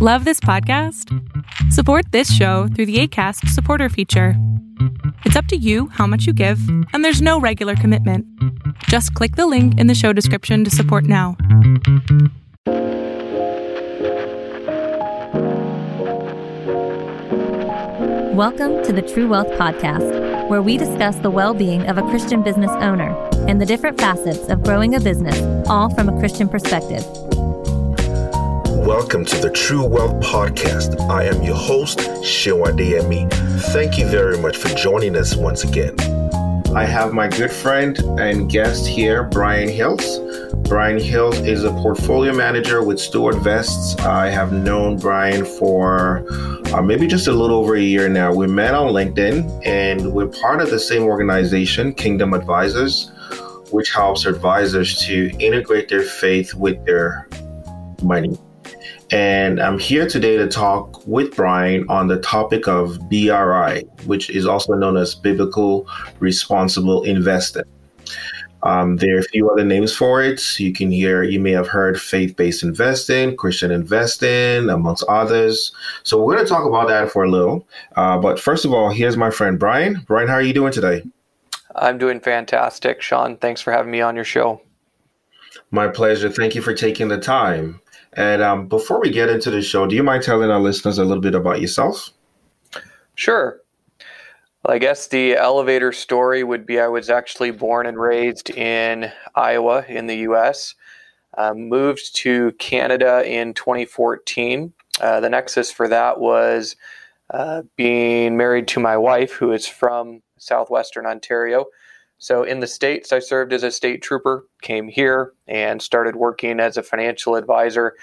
Love this podcast? Support this show through the ACAST supporter feature. It's up to you how much you give, and there's no regular commitment. Just click the link in the show description to support now. Welcome to the True Wealth Podcast, where we discuss the well being of a Christian business owner and the different facets of growing a business, all from a Christian perspective. Welcome to the True Wealth Podcast. I am your host, Shewande Emi. Thank you very much for joining us once again. I have my good friend and guest here, Brian Hills. Brian Hills is a portfolio manager with Stewart Vests. I have known Brian for uh, maybe just a little over a year now. We met on LinkedIn and we're part of the same organization, Kingdom Advisors, which helps advisors to integrate their faith with their money. And I'm here today to talk with Brian on the topic of BRI, which is also known as Biblical Responsible Investing. Um, there are a few other names for it. You can hear, you may have heard faith based investing, Christian investing, amongst others. So we're going to talk about that for a little. Uh, but first of all, here's my friend Brian. Brian, how are you doing today? I'm doing fantastic. Sean, thanks for having me on your show. My pleasure. Thank you for taking the time. And um, before we get into the show, do you mind telling our listeners a little bit about yourself? Sure. Well, I guess the elevator story would be I was actually born and raised in Iowa in the U.S. Uh, moved to Canada in 2014. Uh, the nexus for that was uh, being married to my wife, who is from southwestern Ontario. So in the States, I served as a state trooper, came here and started working as a financial advisor.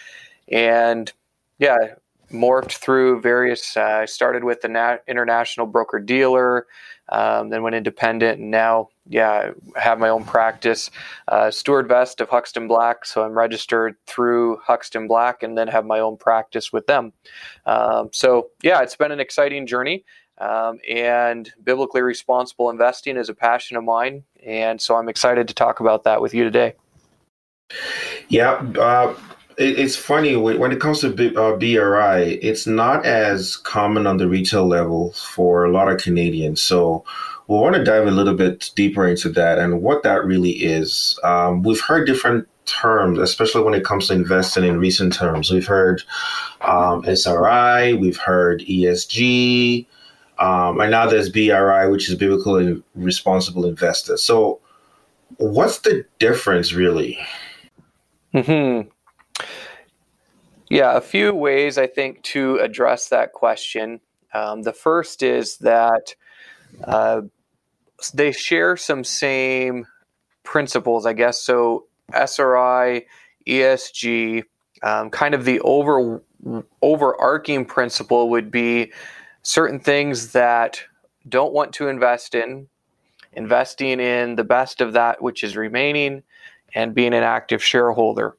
And yeah, morphed through various, uh, I started with the nat- international broker dealer, um, then went independent, and now, yeah, I have my own practice. Uh, Stewart Vest of Huxton Black, so I'm registered through Huxton Black and then have my own practice with them. Um, so, yeah, it's been an exciting journey. Um, and biblically responsible investing is a passion of mine. And so I'm excited to talk about that with you today. Yeah. Uh, it, it's funny when it comes to B, uh, BRI, it's not as common on the retail level for a lot of Canadians. So we want to dive a little bit deeper into that and what that really is. Um, we've heard different terms, especially when it comes to investing in recent terms. We've heard um, SRI, we've heard ESG, um, and now there's BRI, which is Biblical and Responsible Investor. So, what's the difference really? Hmm. Yeah, a few ways I think to address that question. Um, the first is that uh, they share some same principles, I guess. So SRI, ESG, um, kind of the over overarching principle would be certain things that don't want to invest in, investing in the best of that which is remaining, and being an active shareholder.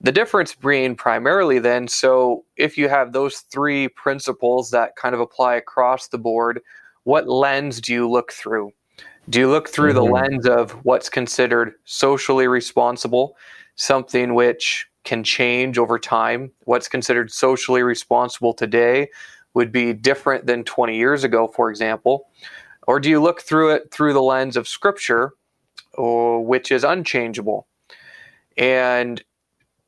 The difference being primarily then, so if you have those three principles that kind of apply across the board, what lens do you look through? Do you look through mm-hmm. the lens of what's considered socially responsible, something which can change over time? What's considered socially responsible today would be different than 20 years ago, for example? Or do you look through it through the lens of Scripture, or, which is unchangeable? And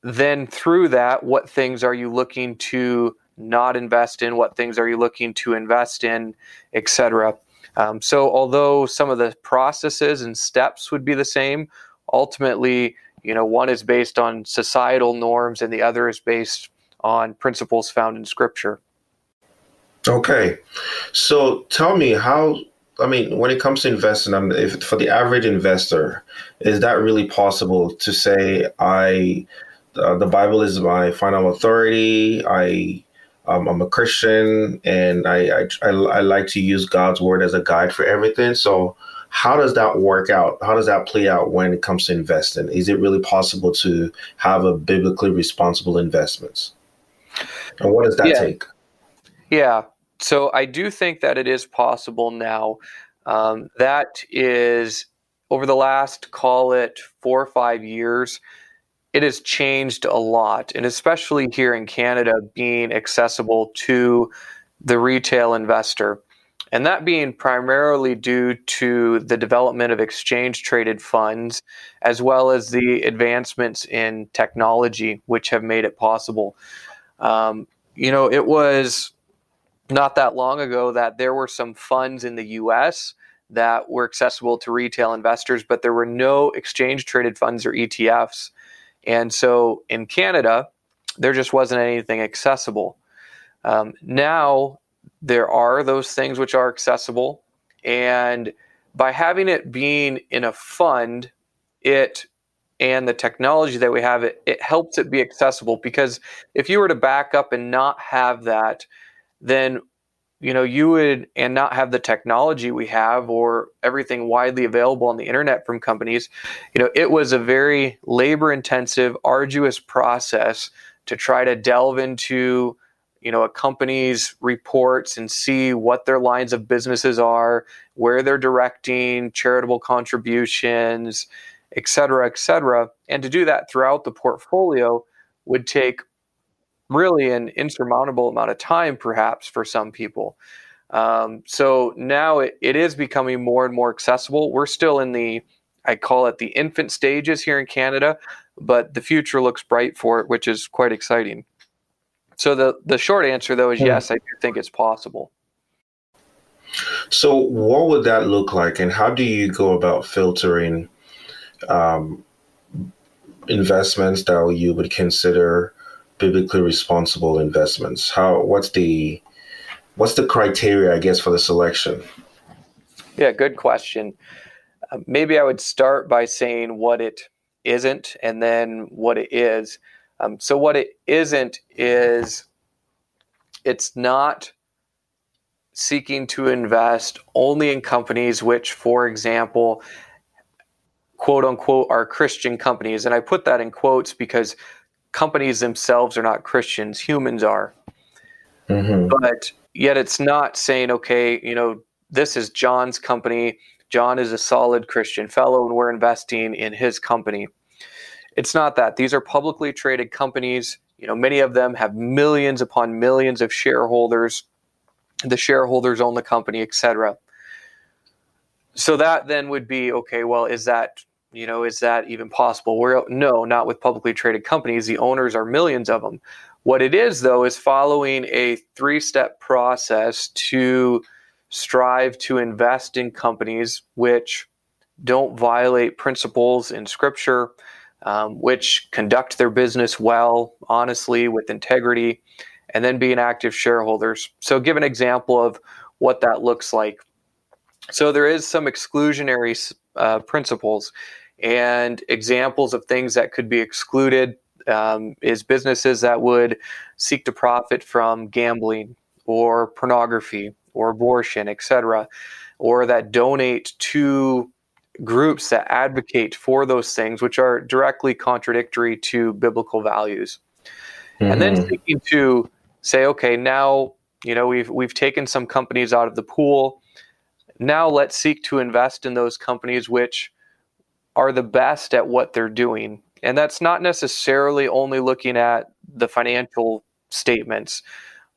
then through that, what things are you looking to not invest in? What things are you looking to invest in, etc. Um, so, although some of the processes and steps would be the same, ultimately, you know, one is based on societal norms and the other is based on principles found in Scripture. Okay, so tell me how. I mean, when it comes to investing, I mean, if for the average investor, is that really possible to say I uh, the Bible is my final authority. I um, I'm a Christian, and I, I, I I like to use God's word as a guide for everything. So, how does that work out? How does that play out when it comes to investing? Is it really possible to have a biblically responsible investments? And what does that yeah. take? Yeah. So I do think that it is possible now. Um, that is over the last, call it four or five years, it has changed a lot, and especially here in Canada, being accessible to the retail investor. And that being primarily due to the development of exchange traded funds, as well as the advancements in technology, which have made it possible. Um, you know, it was not that long ago that there were some funds in the US that were accessible to retail investors, but there were no exchange traded funds or ETFs. And so in Canada, there just wasn't anything accessible. Um, now there are those things which are accessible. And by having it being in a fund, it and the technology that we have, it, it helps it be accessible because if you were to back up and not have that, then you know you would and not have the technology we have or everything widely available on the internet from companies you know it was a very labor intensive arduous process to try to delve into you know a company's reports and see what their lines of businesses are where they're directing charitable contributions et cetera et cetera. And to do that throughout the portfolio would take really an insurmountable amount of time perhaps for some people um, so now it, it is becoming more and more accessible we're still in the i call it the infant stages here in canada but the future looks bright for it which is quite exciting so the the short answer though is hmm. yes, I do think it's possible. So what would that look like, and how do you go about filtering um, investments that you would consider biblically responsible investments? How what's the what's the criteria, I guess, for the selection? Yeah, good question. Uh, maybe I would start by saying what it isn't, and then what it is. Um, so what it isn't is it's not seeking to invest only in companies which, for example, quote unquote, are Christian companies. And I put that in quotes because companies themselves are not Christians, humans are. Mm-hmm. But yet it's not saying, okay, you know, this is John's company. John is a solid Christian fellow, and we're investing in his company. It's not that. These are publicly traded companies. You know, many of them have millions upon millions of shareholders. The shareholders own the company, etc. So that then would be okay. Well, is that you know is that even possible? We're no, not with publicly traded companies. The owners are millions of them. What it is though is following a three-step process to strive to invest in companies which don't violate principles in Scripture um, which conduct their business well, honestly, with integrity, and then being active shareholders. So, give an example of what that looks like. So, there is some exclusionary uh, principles and examples of things that could be excluded um, is businesses that would seek to profit from gambling or pornography or abortion, etc., or that donate to groups that advocate for those things, which are directly contradictory to biblical values. Mm-hmm. And then mm-hmm. seeking to say, okay, now you know we've we've taken some companies out of the pool. Now let's seek to invest in those companies which are the best at what they're doing. And that's not necessarily only looking at the financial statements,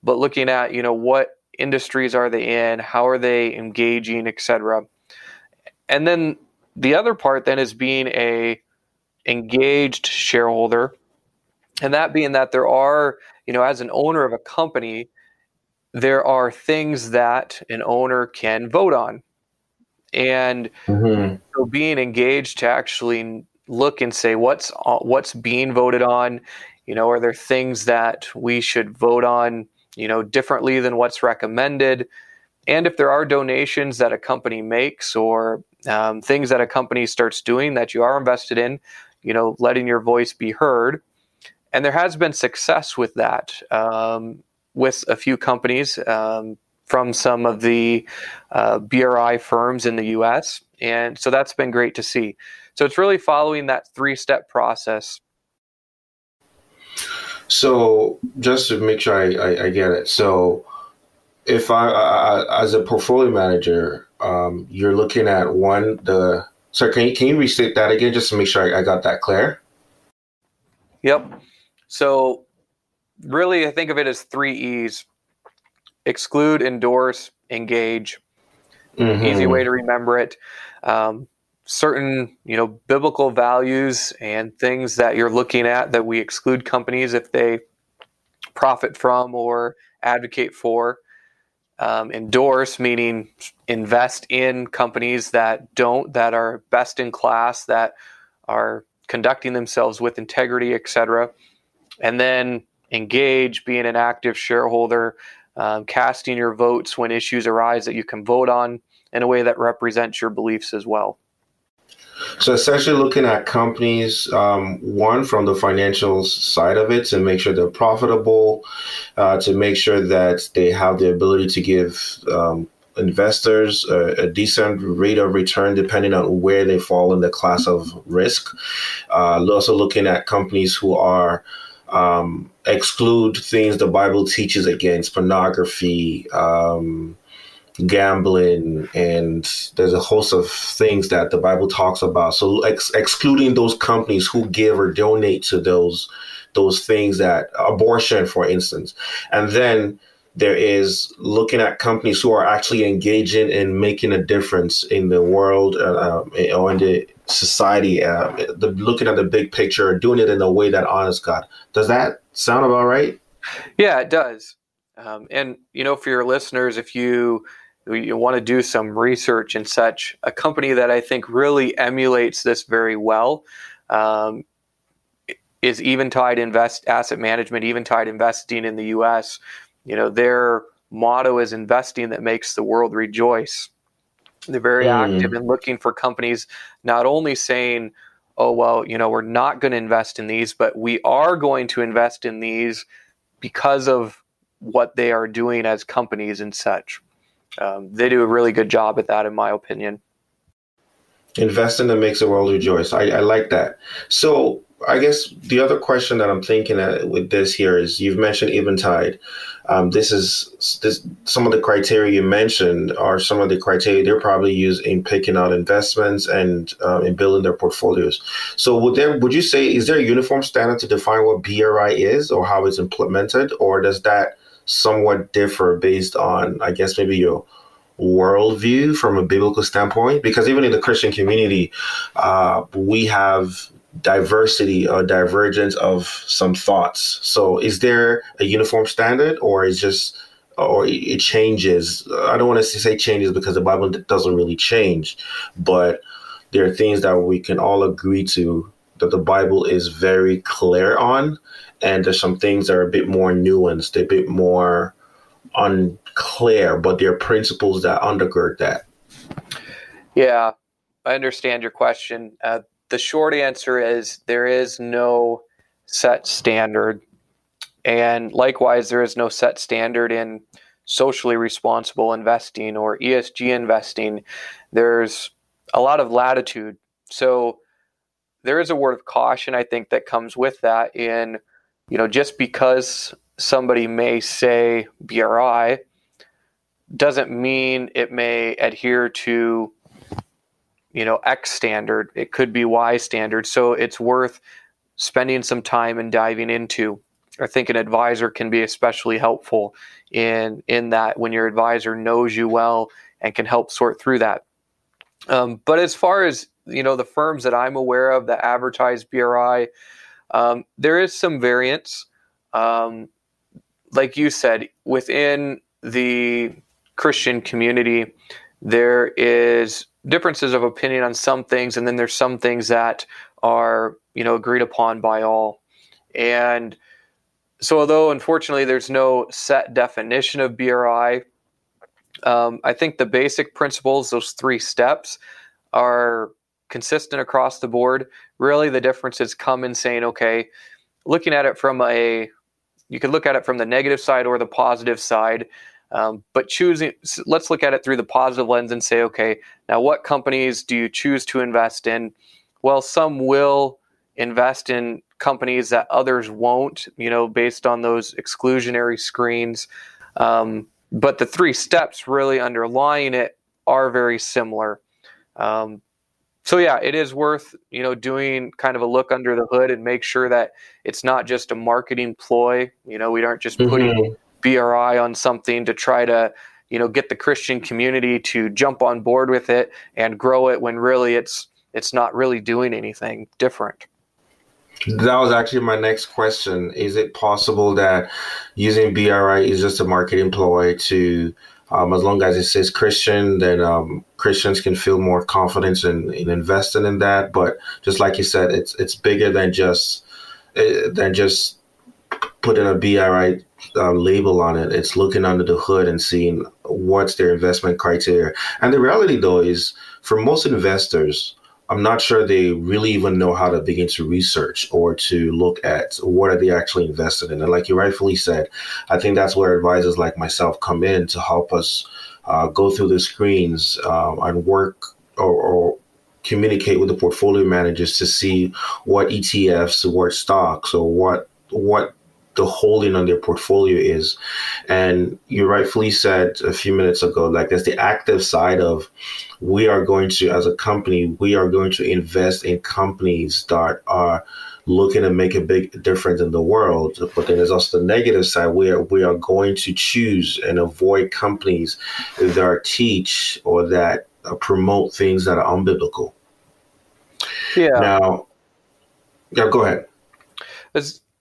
but looking at, you know, what industries are they in, how are they engaging, etc. And then the other part then is being a engaged shareholder and that being that there are you know as an owner of a company there are things that an owner can vote on and mm-hmm. so being engaged to actually look and say what's what's being voted on you know are there things that we should vote on you know differently than what's recommended and if there are donations that a company makes or um, things that a company starts doing that you are invested in, you know, letting your voice be heard. And there has been success with that um, with a few companies um, from some of the uh, BRI firms in the US. And so that's been great to see. So it's really following that three step process. So just to make sure I, I, I get it. So if I, I, as a portfolio manager, um, you're looking at one the. Sorry, can you can you restate that again just to make sure I, I got that clear? Yep. So, really, I think of it as three E's exclude, endorse, engage. Mm-hmm. Easy way to remember it. Um, certain, you know, biblical values and things that you're looking at that we exclude companies if they profit from or advocate for. Um, endorse meaning invest in companies that don't, that are best in class, that are conducting themselves with integrity, etc. And then engage, being an active shareholder, um, casting your votes when issues arise that you can vote on in a way that represents your beliefs as well. So essentially, looking at companies, um, one from the financial side of it, to make sure they're profitable, uh, to make sure that they have the ability to give um, investors a, a, decent rate of return, depending on where they fall in the class of risk. Uh, also, looking at companies who are um, exclude things the Bible teaches against pornography, um, gambling, and there's a host of things that the Bible talks about. So ex- excluding those companies who give or donate to those those things that abortion, for instance, and then there is looking at companies who are actually engaging in making a difference in the world uh, um, or in the society, uh, the, looking at the big picture, doing it in a way that honors God. Does that sound about right? Yeah, it does. Um, and you know, for your listeners, if you you want to do some research and such, a company that I think really emulates this very well um, is Eventide Invest Asset Management, Eventide Investing in the U.S. You know, their motto is investing that makes the world rejoice. They're very mm. active in looking for companies, not only saying, oh, well, you know, we're not going to invest in these, but we are going to invest in these because of what they are doing as companies and such. Um, they do a really good job at that, in my opinion. Invest in that makes the world rejoice. I, I like that. So, I guess the other question that I'm thinking with this here is you've mentioned Eventide. Um, this is this some of the criteria you mentioned are some of the criteria they're probably used in picking out investments and uh, in building their portfolios. So would there would you say is there a uniform standard to define what BRI is or how it's implemented, or does that somewhat differ based on I guess maybe your worldview from a biblical standpoint? Because even in the Christian community, uh, we have diversity or divergence of some thoughts. So is there a uniform standard or is just or it changes? I don't want to say changes because the Bible doesn't really change, but there are things that we can all agree to that the Bible is very clear on, and there's some things that are a bit more nuanced, a bit more unclear, but there are principles that undergird that. Yeah, I understand your question. Uh, the short answer is there is no set standard. And likewise, there is no set standard in socially responsible investing or ESG investing. There's a lot of latitude. So there is a word of caution, I think, that comes with that. In, you know, just because somebody may say BRI doesn't mean it may adhere to you know X standard. It could be Y standard. So it's worth spending some time and diving into. I think an advisor can be especially helpful in in that when your advisor knows you well and can help sort through that. Um, but as far as you know, the firms that I'm aware of that advertise BRI, um, there is some variance. Um, like you said, within the Christian community, there is differences of opinion on some things, and then there's some things that are you know agreed upon by all. And so, although unfortunately there's no set definition of BRI, um, I think the basic principles, those three steps, are consistent across the board. Really, the differences come in saying, okay, looking at it from a you could look at it from the negative side or the positive side. Um, but choosing, let's look at it through the positive lens and say, okay, now what companies do you choose to invest in? Well, some will invest in companies that others won't, you know, based on those exclusionary screens. Um, but the three steps really underlying it are very similar. Um, so yeah, it is worth you know doing kind of a look under the hood and make sure that it's not just a marketing ploy. You know, we aren't just putting mm-hmm. BRI on something to try to you know get the Christian community to jump on board with it and grow it when really it's it's not really doing anything different. That was actually my next question. Is it possible that using BRI is just a marketing ploy to um, as long as it says Christian, then um, Christians can feel more confidence in, in investing in that. But just like you said, it's it's bigger than just uh, than just putting a BRI uh, label on it. It's looking under the hood and seeing what's their investment criteria. And the reality, though, is for most investors, I'm not sure they really even know how to begin to research or to look at what are they actually invested in. And like you rightfully said, I think that's where advisors like myself come in to help us uh, go through the screens um, and work or, or communicate with the portfolio managers to see what ETFs, what stocks, or what what the holding on their portfolio is. And you rightfully said a few minutes ago, like that's the active side of we are going to, as a company, we are going to invest in companies that are looking to make a big difference in the world. But then there's also the negative side where we are going to choose and avoid companies that are teach or that promote things that are unbiblical. Yeah. Now, yeah, go ahead.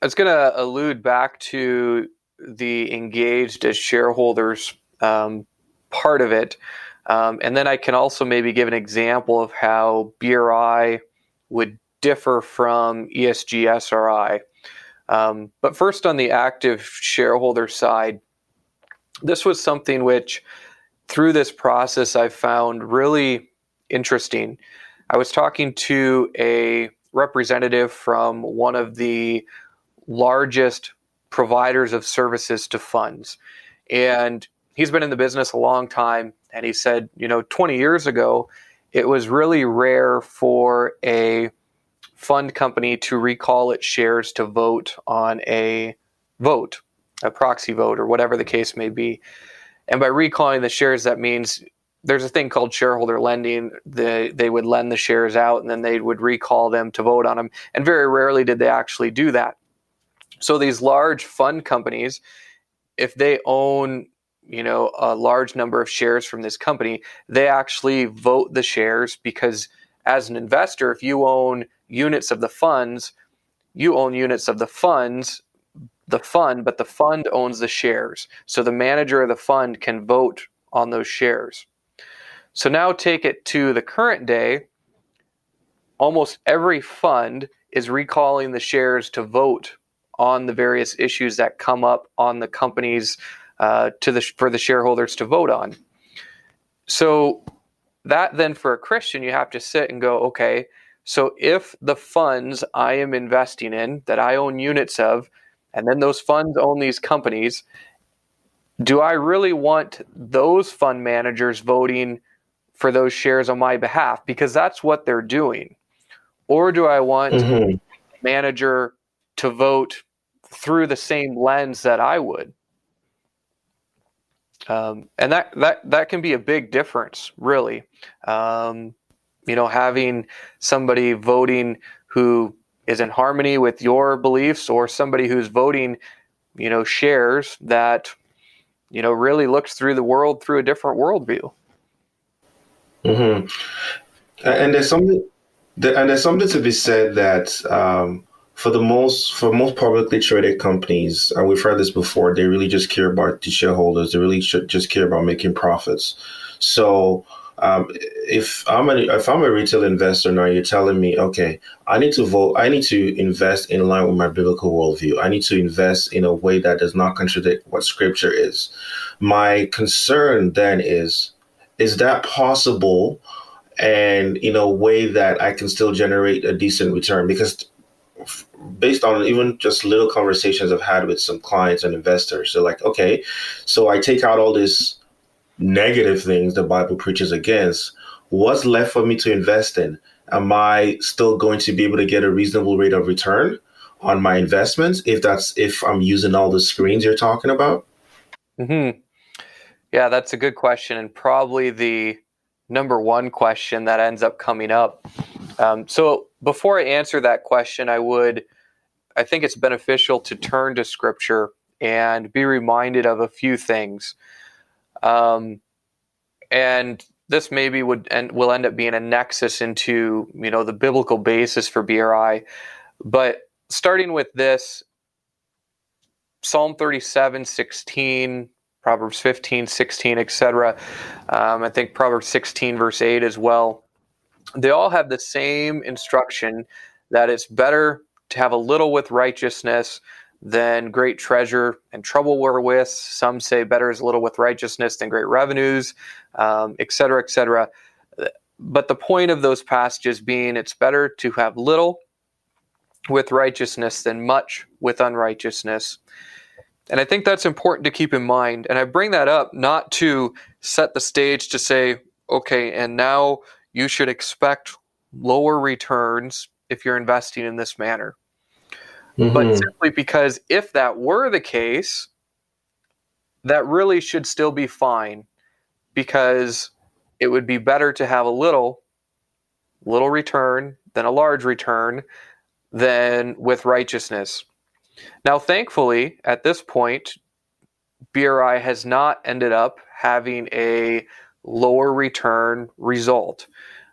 I was going to allude back to the engaged as shareholders um, part of it. Um, and then I can also maybe give an example of how BRI would differ from ESG SRI. Um, but first, on the active shareholder side, this was something which, through this process, I found really interesting. I was talking to a representative from one of the largest providers of services to funds. And he's been in the business a long time. And he said, you know, 20 years ago, it was really rare for a fund company to recall its shares to vote on a vote, a proxy vote, or whatever the case may be. And by recalling the shares, that means there's a thing called shareholder lending. The, they would lend the shares out and then they would recall them to vote on them. And very rarely did they actually do that. So these large fund companies, if they own you know a large number of shares from this company, they actually vote the shares because as an investor, if you own units of the funds, you own units of the funds, the fund, but the fund owns the shares. So the manager of the fund can vote on those shares. So now take it to the current day. Almost every fund is recalling the shares to vote on the various issues that come up on the companies uh, to the for the shareholders to vote on. So that then for a Christian, you have to sit and go, okay, so if the funds I am investing in that I own units of, and then those funds own these companies, do I really want those fund managers voting for those shares on my behalf? Because that's what they're doing. Or do I want mm-hmm. manager to vote through the same lens that I would. Um, and that, that, that can be a big difference, really. Um, you know, having somebody voting who is in harmony with your beliefs or somebody who's voting, you know, shares that, you know, really looks through the world through a different worldview. Mm-hmm. And there's something, and there's something to be said that um, for the most for most publicly traded companies, and we've heard this before, they really just care about the shareholders. They really just care about making profits. So um, if I'm a if I'm a retail investor now, you're telling me, okay, I need to vote. I need to invest in line with my biblical worldview. I need to invest in a way that does not contradict what Scripture is. My concern then is, is that possible? And in a way that I can still generate a decent return because based on even just little conversations I've had with some clients and investors. They're like, okay, so I take out all these negative things the Bible preaches against. What's left for me to invest in? Am I still going to be able to get a reasonable rate of return on my investments if that's if I'm using all the screens you're talking about? Mm-hmm. Yeah, that's a good question, and probably the number one question that ends up coming up. Um, so before I answer that question, I would, I think it's beneficial to turn to Scripture and be reminded of a few things. Um, and this maybe would and will end up being a nexus into you know the biblical basis for BRI. But starting with this, Psalm 37, 16, Proverbs 15, 16, etc. Um, I think Proverbs 16, verse 8 as well. They all have the same instruction that it's better to have a little with righteousness than great treasure and trouble wherewith. Some say better is a little with righteousness than great revenues, um, et cetera, et cetera. But the point of those passages being it's better to have little with righteousness than much with unrighteousness. And I think that's important to keep in mind. And I bring that up not to set the stage to say, okay, and now you should expect lower returns if you're investing in this manner. Mm-hmm. But simply because if that were the case, that really should still be fine because it would be better to have a little little return than a large return than with righteousness. Now, thankfully, at this point, BRI has not ended up having a lower return result.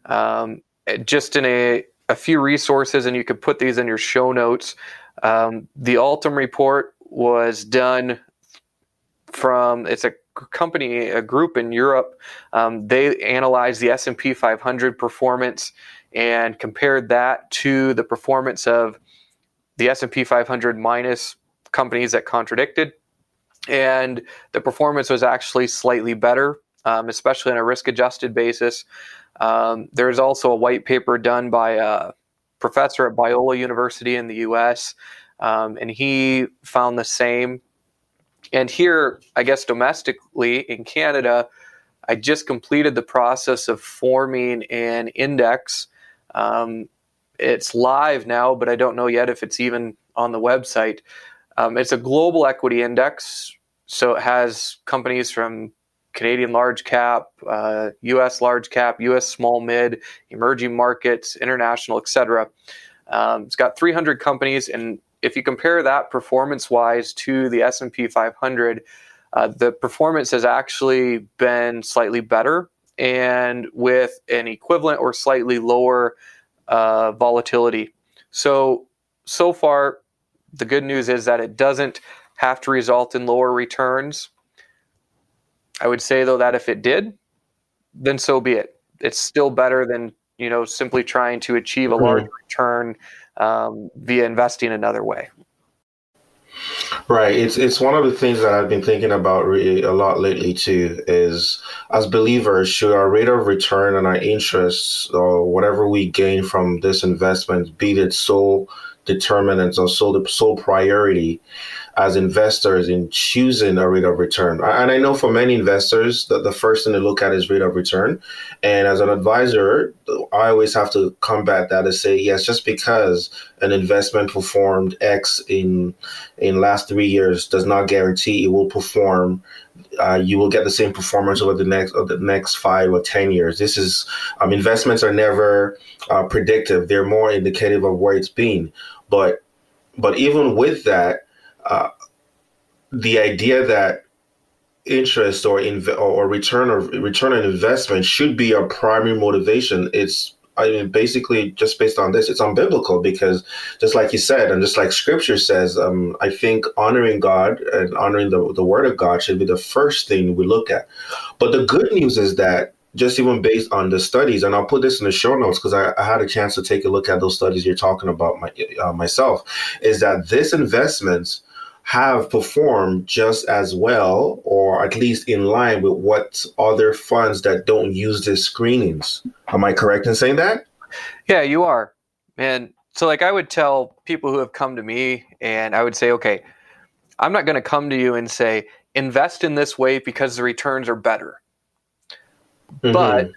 Um, just in a, a few resources, and you could put these in your show notes. Um, the Altum report was done from it's a company, a group in Europe. Um, they analyzed the S&P 500 performance and compared that to the performance of the S&P 500 minus companies that contradicted, and the performance was actually slightly better, um, especially on a risk-adjusted basis. Um, there's also a white paper done by a professor at Biola University in the U.S., um, and he found the same. And here, I guess domestically in Canada, I just completed the process of forming an index. Um, it's live now, but I don't know yet if it's even on the website. Um, it's a global equity index, so it has companies from Canadian large cap, uh, U.S. large cap, U.S. small mid, emerging markets, international, etc. Um, it's got 300 companies, and if you compare that performance-wise to the S&P 500, uh, the performance has actually been slightly better, and with an equivalent or slightly lower uh, volatility. So, so far, the good news is that it doesn't have to result in lower returns. I would say, though, that if it did, then so be it. It's still better than you know simply trying to achieve a mm-hmm. large return um, via investing another way. Right. It's it's one of the things that I've been thinking about really a lot lately too. Is as believers, should our rate of return and our interests or whatever we gain from this investment be its sole determinant or sole sole priority? As investors in choosing a rate of return. And I know for many investors, that the first thing to look at is rate of return. And as an advisor, I always have to combat that and say, yes, just because an investment performed X in in last three years does not guarantee it will perform. Uh, you will get the same performance over the next over the next five or ten years. This is um, investments are never uh, predictive; they're more indicative of where it's been. But but even with that, uh, the idea that interest or inv- or return or return on investment should be our primary motivation. It's I mean, basically, just based on this, it's unbiblical because, just like you said, and just like Scripture says, um, I think honoring God and honoring the, the Word of God should be the first thing we look at. But the good news is that just even based on the studies, and I'll put this in the show notes because I, I, had a chance to take a look at those studies you're talking about my, uh, myself, is that this investments have performed just as well, or at least in line with what other funds that don't use these screenings. Am I correct in saying that? Yeah, you are. And so, like, I would tell people who have come to me, and I would say, okay, I'm not going to come to you and say, invest in this way because the returns are better. Mm-hmm. But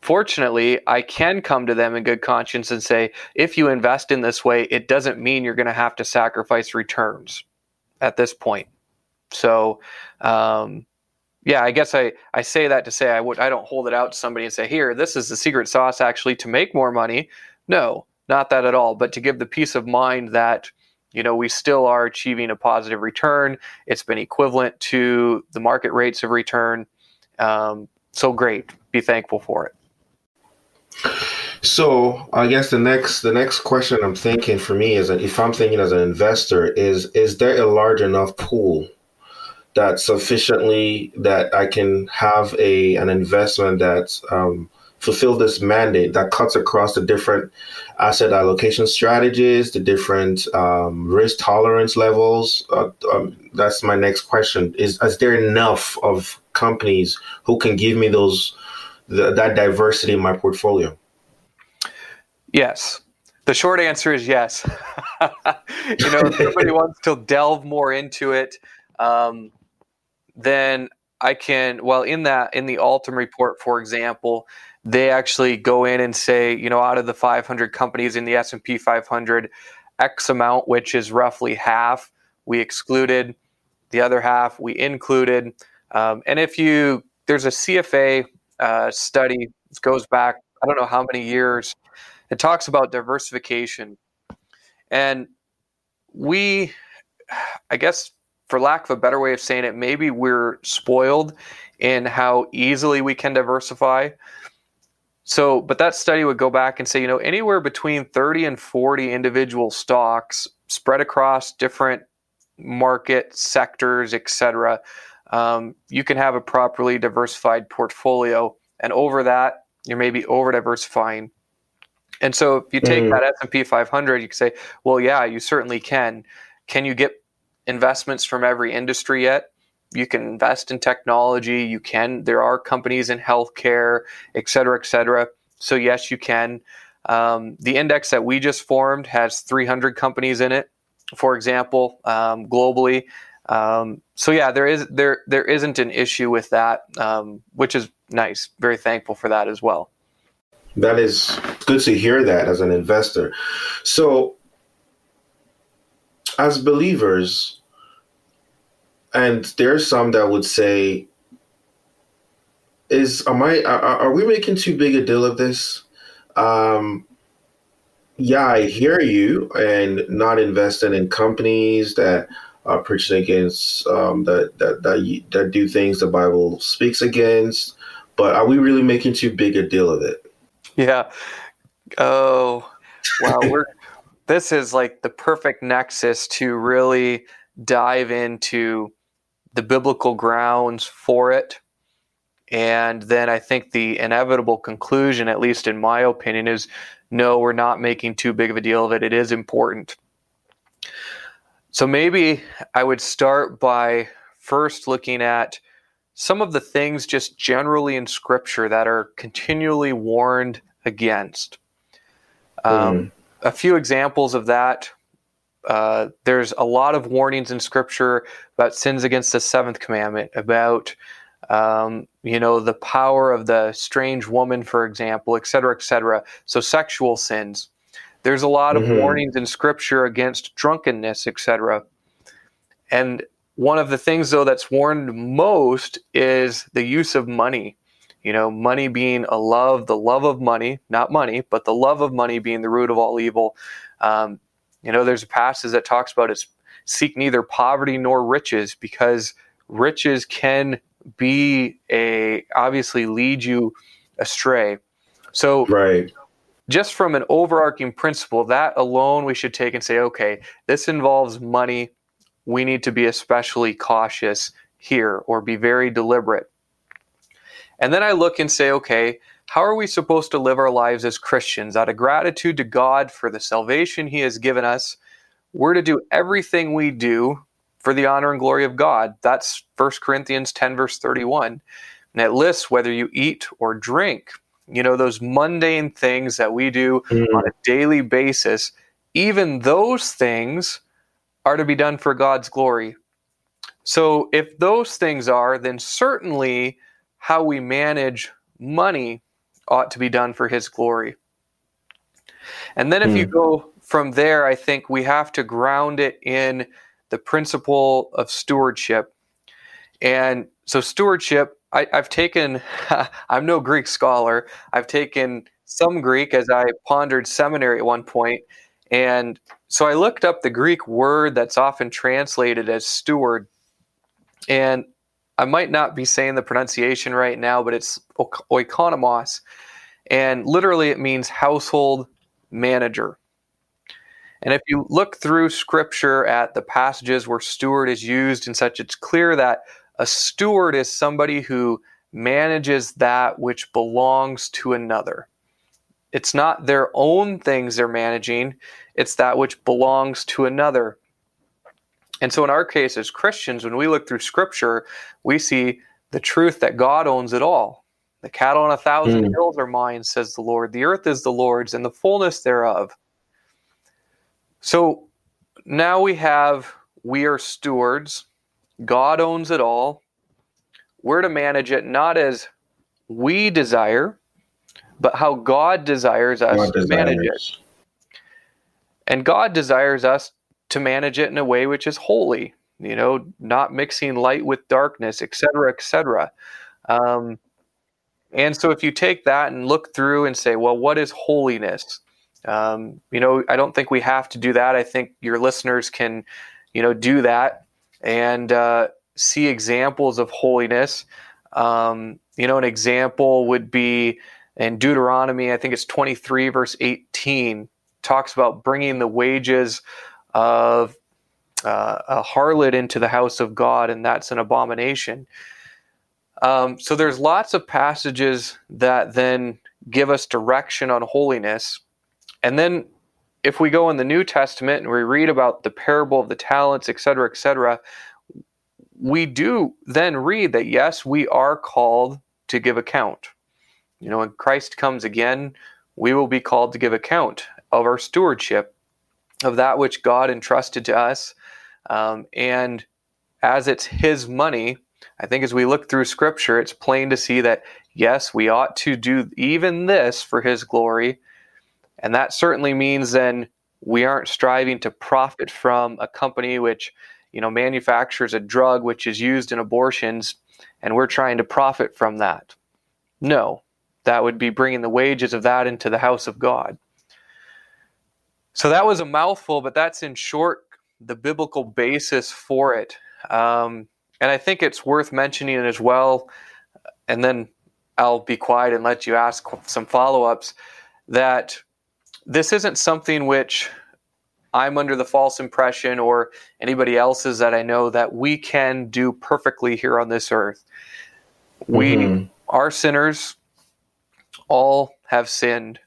fortunately, I can come to them in good conscience and say, if you invest in this way, it doesn't mean you're going to have to sacrifice returns at this point. So, um, yeah, I guess I, I say that to say I would I don't hold it out to somebody and say here this is the secret sauce actually to make more money. No, not that at all. But to give the peace of mind that you know we still are achieving a positive return. It's been equivalent to the market rates of return. Um, so great. Be thankful for it. So I guess the next the next question I'm thinking for me is that if I'm thinking as an investor is is there a large enough pool that sufficiently that I can have a an investment that um, fulfill this mandate that cuts across the different asset allocation strategies, the different um, risk tolerance levels. Uh, um, that's my next question: is is there enough of companies who can give me those the, that diversity in my portfolio? Yes. The short answer is yes. you know, if somebody wants to delve more into it, um, then I can. Well, in that in the Altum report, for example, they actually go in and say, you know, out of the 500 companies in the S&P 500, X amount, which is roughly half, we excluded. The other half we included. Um, and if you there's a CFA uh, study goes back I don't know how many years. It talks about diversification, and we, I guess, for lack of a better way of saying it, maybe we're spoiled in how easily we can diversify. So, but that study would go back and say, you know, anywhere between 30 and 40 individual stocks spread across different market sectors, et cetera, um, you can have a properly diversified portfolio. And over that, you're maybe over diversifying. And so if you take mm. that S&P 500, you can say, well, yeah, you certainly can. Can you get investments from every industry yet. You can invest in technology. You can. There are companies in healthcare, et cetera, et cetera. So yes, you can. Um, the index that we just formed has 300 companies in it, for example, um, globally. Um, so yeah, there is there there isn't an issue with that, um, which is nice. Very thankful for that as well. That is good to hear that as an investor. So as believers, and there's some that would say, "Is am I? Are, are we making too big a deal of this?" Um, yeah, I hear you, and not investing in companies that are preaching against um, that that that that do things the Bible speaks against. But are we really making too big a deal of it? Yeah. Oh, wow. We're this is like the perfect nexus to really dive into the biblical grounds for it. And then I think the inevitable conclusion, at least in my opinion, is no, we're not making too big of a deal of it. It is important. So maybe I would start by first looking at some of the things just generally in Scripture that are continually warned against. Um, mm a few examples of that. Uh, there's a lot of warnings in Scripture about sins against the seventh commandment, about um, you know the power of the strange woman, for example, et cetera, et cetera. So sexual sins. There's a lot of mm-hmm. warnings in Scripture against drunkenness, et cetera. And one of the things, though, that's warned most is the use of money. You know, money being a love, the love of money, not money, but the love of money being the root of all evil. Um, you know, there's a passage that talks about it's seek neither poverty nor riches because riches can be a obviously lead you astray. So, right. Just from an overarching principle, that alone we should take and say, okay, this involves money. We need to be especially cautious here or be very deliberate. And then I look and say, okay, how are we supposed to live our lives as Christians out of gratitude to God for the salvation He has given us? We're to do everything we do for the honor and glory of God. That's 1 Corinthians 10, verse 31. And it lists whether you eat or drink, you know, those mundane things that we do mm. on a daily basis, even those things are to be done for God's glory. So if those things are, then certainly how we manage money ought to be done for his glory. And then if mm. you hmm. go from there, I think we have to ground it in the principle of stewardship. And so stewardship, I, I've taken, I'm no Greek scholar. I've taken some Greek as I pondered seminary at one point, and so I looked up the Greek word that's often translated as steward, and I might not be saying the pronunciation right now, but it's oikonomos, and literally it means household manager. And if you look through scripture at the passages where steward is used and such, it's clear that a steward is somebody who manages that which belongs to another. It's not their own things they're managing, it's that which belongs to another. And so, in our case, as Christians, when we look through Scripture, we see the truth that God owns it all. The cattle on a thousand mm. hills are mine, says the Lord. The earth is the Lord's and the fullness thereof. So now we have we are stewards. God owns it all. We're to manage it not as we desire, but how God desires us God to desires. manage it. And God desires us to manage it in a way which is holy, you know, not mixing light with darkness, etc., etc. Um, and so if you take that and look through and say, well, what is holiness? Um, you know, I don't think we have to do that. I think your listeners can, you know, do that and uh, see examples of holiness. Um, you know, an example would be in Deuteronomy, I think it's 23, verse 18, talks about bringing the wages of uh, a harlot into the house of God, and that's an abomination. Um, so there's lots of passages that then give us direction on holiness. And then if we go in the New Testament and we read about the parable of the talents, et cetera, et cetera, we do then read that yes, we are called to give account. You know, when Christ comes again, we will be called to give account of our stewardship of that which God entrusted to us. Um, and as it's His money, I think as we look through Scripture, it's plain to see that yes, we ought to do even this for His glory. And that certainly means then we aren't striving to profit from a company which you know manufactures a drug which is used in abortions and we're trying to profit from that no that would be bringing the wages of that into the house of God. So that was a mouthful, but that's in short the biblical basis for it. Um, and I think it's worth mentioning as well, and then I'll be quiet and let you ask some follow ups, that this isn't something which I'm under the false impression or anybody else's that I know that we can do perfectly here on this earth. We mm-hmm. are sinners all have sinned.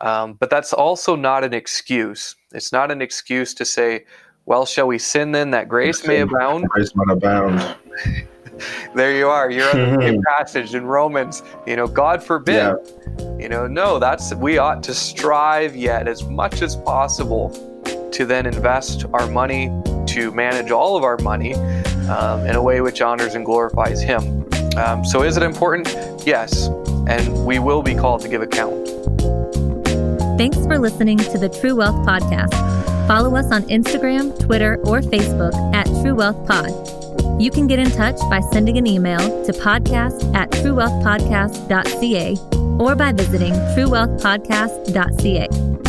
Um, but that's also not an excuse. It's not an excuse to say, well, shall we sin then that grace may abound? Grace might abound. there you are. You're on the same passage in Romans. You know, God forbid. Yeah. You know, no, that's we ought to strive yet as much as possible to then invest our money to manage all of our money um, in a way which honors and glorifies Him. Um, so, is it important? Yes and we will be called to give account. Thanks for listening to the True Wealth Podcast. Follow us on Instagram, Twitter, or Facebook at True Wealth Pod. You can get in touch by sending an email to podcast at truewealthpodcast.ca or by visiting truewealthpodcast.ca.